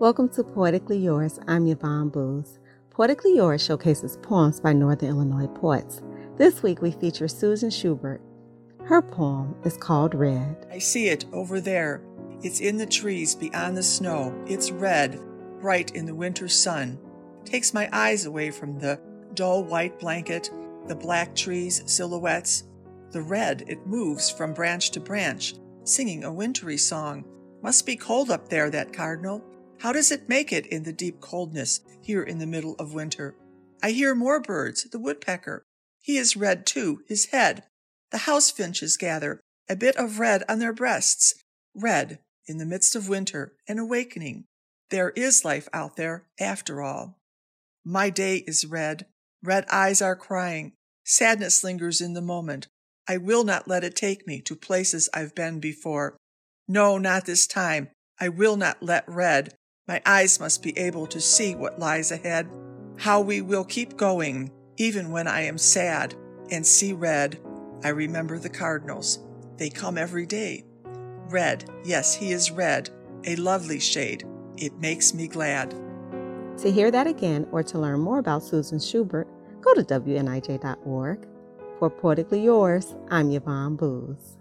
Welcome to Poetically Yours. I'm Yvonne Boose. Poetically Yours showcases poems by Northern Illinois poets. This week we feature Susan Schubert. Her poem is called Red. I see it over there. It's in the trees beyond the snow. It's red, bright in the winter sun. Takes my eyes away from the dull white blanket, the black trees, silhouettes. The red, it moves from branch to branch, singing a wintry song. Must be cold up there, that cardinal. How does it make it in the deep coldness here in the middle of winter? I hear more birds, the woodpecker. He is red too, his head. The house finches gather, a bit of red on their breasts. Red, in the midst of winter, an awakening. There is life out there, after all. My day is red. Red eyes are crying. Sadness lingers in the moment. I will not let it take me to places I've been before. No, not this time. I will not let red my eyes must be able to see what lies ahead, how we will keep going, even when I am sad and see red. I remember the cardinals. They come every day. Red, yes, he is red, a lovely shade. It makes me glad. To hear that again or to learn more about Susan Schubert, go to WNIJ.org. For Poetically Yours, I'm Yvonne Boose.